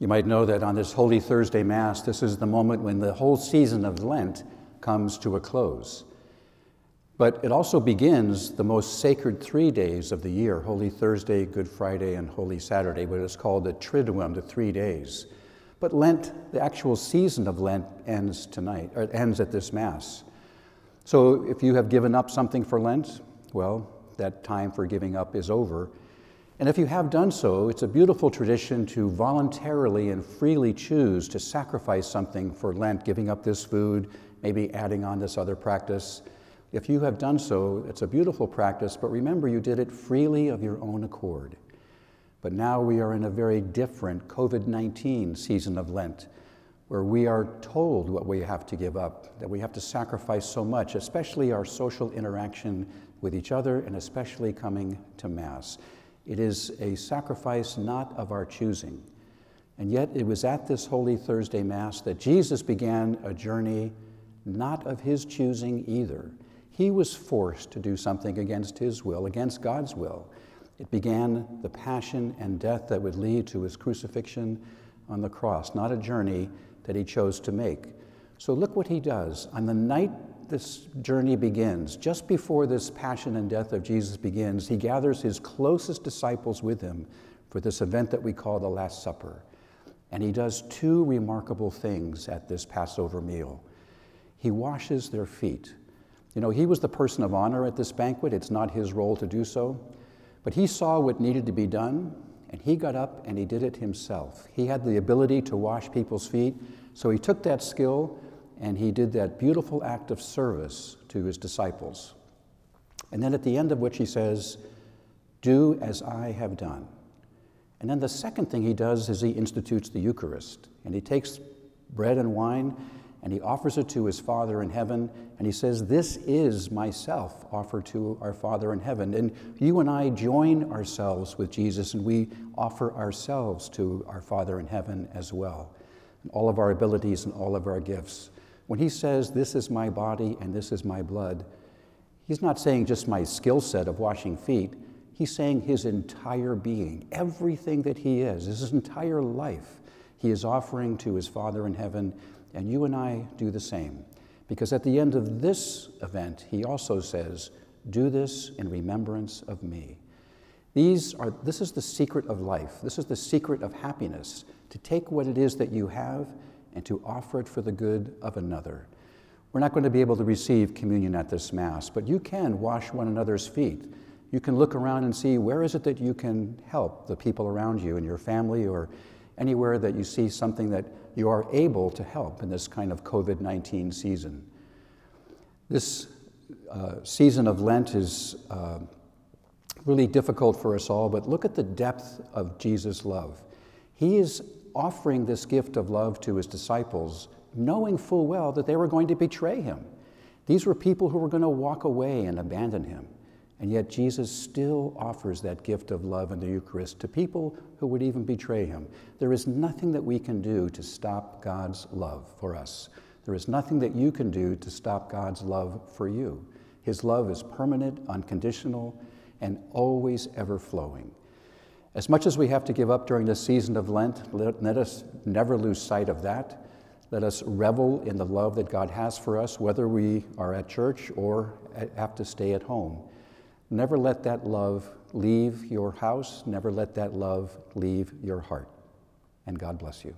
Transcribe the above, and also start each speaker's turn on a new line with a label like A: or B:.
A: You might know that on this Holy Thursday Mass, this is the moment when the whole season of Lent comes to a close. But it also begins the most sacred three days of the year Holy Thursday, Good Friday, and Holy Saturday, what is called the Triduum, the three days. But Lent, the actual season of Lent, ends tonight, or ends at this Mass. So if you have given up something for Lent, well, that time for giving up is over. And if you have done so, it's a beautiful tradition to voluntarily and freely choose to sacrifice something for Lent, giving up this food, maybe adding on this other practice. If you have done so, it's a beautiful practice, but remember you did it freely of your own accord. But now we are in a very different COVID 19 season of Lent, where we are told what we have to give up, that we have to sacrifice so much, especially our social interaction with each other, and especially coming to Mass. It is a sacrifice not of our choosing. And yet, it was at this Holy Thursday Mass that Jesus began a journey not of his choosing either. He was forced to do something against his will, against God's will. It began the passion and death that would lead to his crucifixion on the cross, not a journey that he chose to make. So look what he does. On the night this journey begins, just before this passion and death of Jesus begins, he gathers his closest disciples with him for this event that we call the Last Supper. And he does two remarkable things at this Passover meal. He washes their feet. You know, he was the person of honor at this banquet. It's not his role to do so. But he saw what needed to be done, and he got up and he did it himself. He had the ability to wash people's feet, so he took that skill and he did that beautiful act of service to his disciples. And then at the end of which he says, Do as I have done. And then the second thing he does is he institutes the Eucharist, and he takes bread and wine and he offers it to his Father in heaven, and he says, This is myself offered to our Father in heaven. And you and I join ourselves with Jesus, and we offer ourselves to our Father in heaven as well, and all of our abilities and all of our gifts. When he says, This is my body and this is my blood, he's not saying just my skill set of washing feet. He's saying his entire being, everything that he is, his entire life, he is offering to his Father in heaven and you and I do the same. Because at the end of this event, he also says, Do this in remembrance of me. These are, this is the secret of life. This is the secret of happiness to take what it is that you have and to offer it for the good of another. We're not going to be able to receive communion at this Mass, but you can wash one another's feet. You can look around and see where is it that you can help the people around you in your family or anywhere that you see something that you are able to help in this kind of COVID 19 season. This uh, season of Lent is uh, really difficult for us all, but look at the depth of Jesus' love. He is offering this gift of love to his disciples, knowing full well that they were going to betray him. These were people who were going to walk away and abandon him. And yet, Jesus still offers that gift of love in the Eucharist to people who would even betray him. There is nothing that we can do to stop God's love for us. There is nothing that you can do to stop God's love for you. His love is permanent, unconditional, and always ever flowing. As much as we have to give up during this season of Lent, let, let us never lose sight of that. Let us revel in the love that God has for us, whether we are at church or have to stay at home. Never let that love leave your house. Never let that love leave your heart. And God bless you.